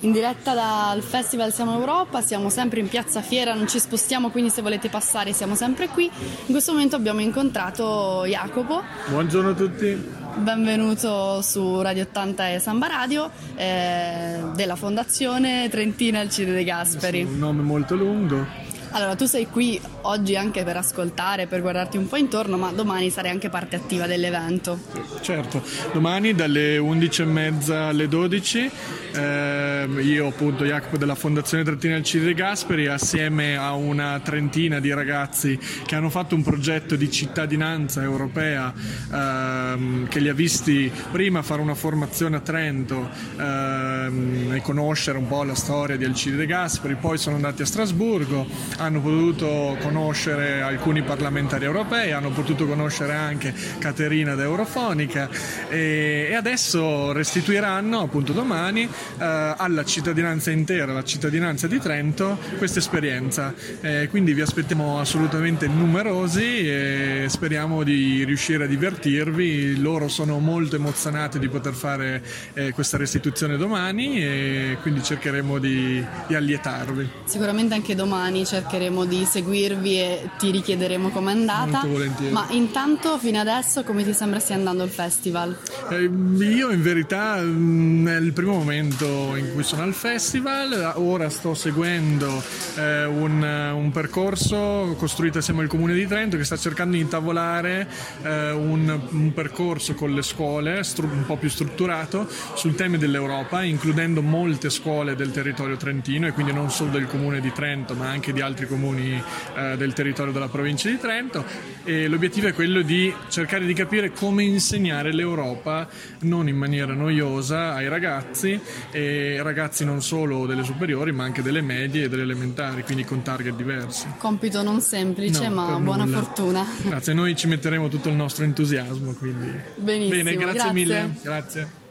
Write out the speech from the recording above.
in diretta dal Festival Siamo Europa, siamo sempre in Piazza Fiera, non ci spostiamo, quindi se volete passare siamo sempre qui. In questo momento abbiamo incontrato Jacopo. Buongiorno a tutti. Benvenuto su Radio 80 e Samba Radio eh, della Fondazione Trentina Alcide De Gasperi. Un nome molto lungo. Allora, tu sei qui oggi anche per ascoltare, per guardarti un po' intorno, ma domani sarai anche parte attiva dell'evento. Certo, domani dalle 11.30 alle 12 eh, io appunto Jacopo della Fondazione Trentina Alcide Gasperi assieme a una trentina di ragazzi che hanno fatto un progetto di cittadinanza europea ehm, che li ha visti prima fare una formazione a Trento ehm, e conoscere un po' la storia di Alcide De Gasperi, poi sono andati a Strasburgo, hanno potuto conoscere alcuni parlamentari europei, hanno potuto conoscere anche Caterina da Eurofonica e, e adesso restituiranno appunto domani eh, alla cittadinanza intera, alla cittadinanza di Trento, questa esperienza. Eh, quindi vi aspettiamo assolutamente numerosi e speriamo di riuscire a divertirvi. Loro sono molto emozionati di poter fare eh, questa restituzione domani e quindi cercheremo di, di allietarvi. Sicuramente anche domani cercheremo cercheremo di seguirvi e ti richiederemo com'è andata. Ma intanto fino adesso come ti sembra stia andando il festival? Eh, io in verità mm, il primo momento in cui sono al festival, ora sto seguendo eh, un, un, percorso costruito assieme al Comune di Trento che sta cercando di intavolare eh, un, un, percorso con le scuole stru- un po' più strutturato sul tema dell'Europa, includendo molte scuole del territorio trentino e quindi non solo del Comune di Trento ma anche di altri altri comuni eh, del territorio della provincia di Trento e l'obiettivo è quello di cercare di capire come insegnare l'Europa non in maniera noiosa ai ragazzi e ragazzi non solo delle superiori ma anche delle medie e delle elementari, quindi con target diversi. Compito non semplice no, ma buona nulla. fortuna. Grazie, noi ci metteremo tutto il nostro entusiasmo. Quindi. Benissimo. Bene, grazie, grazie. mille. Grazie.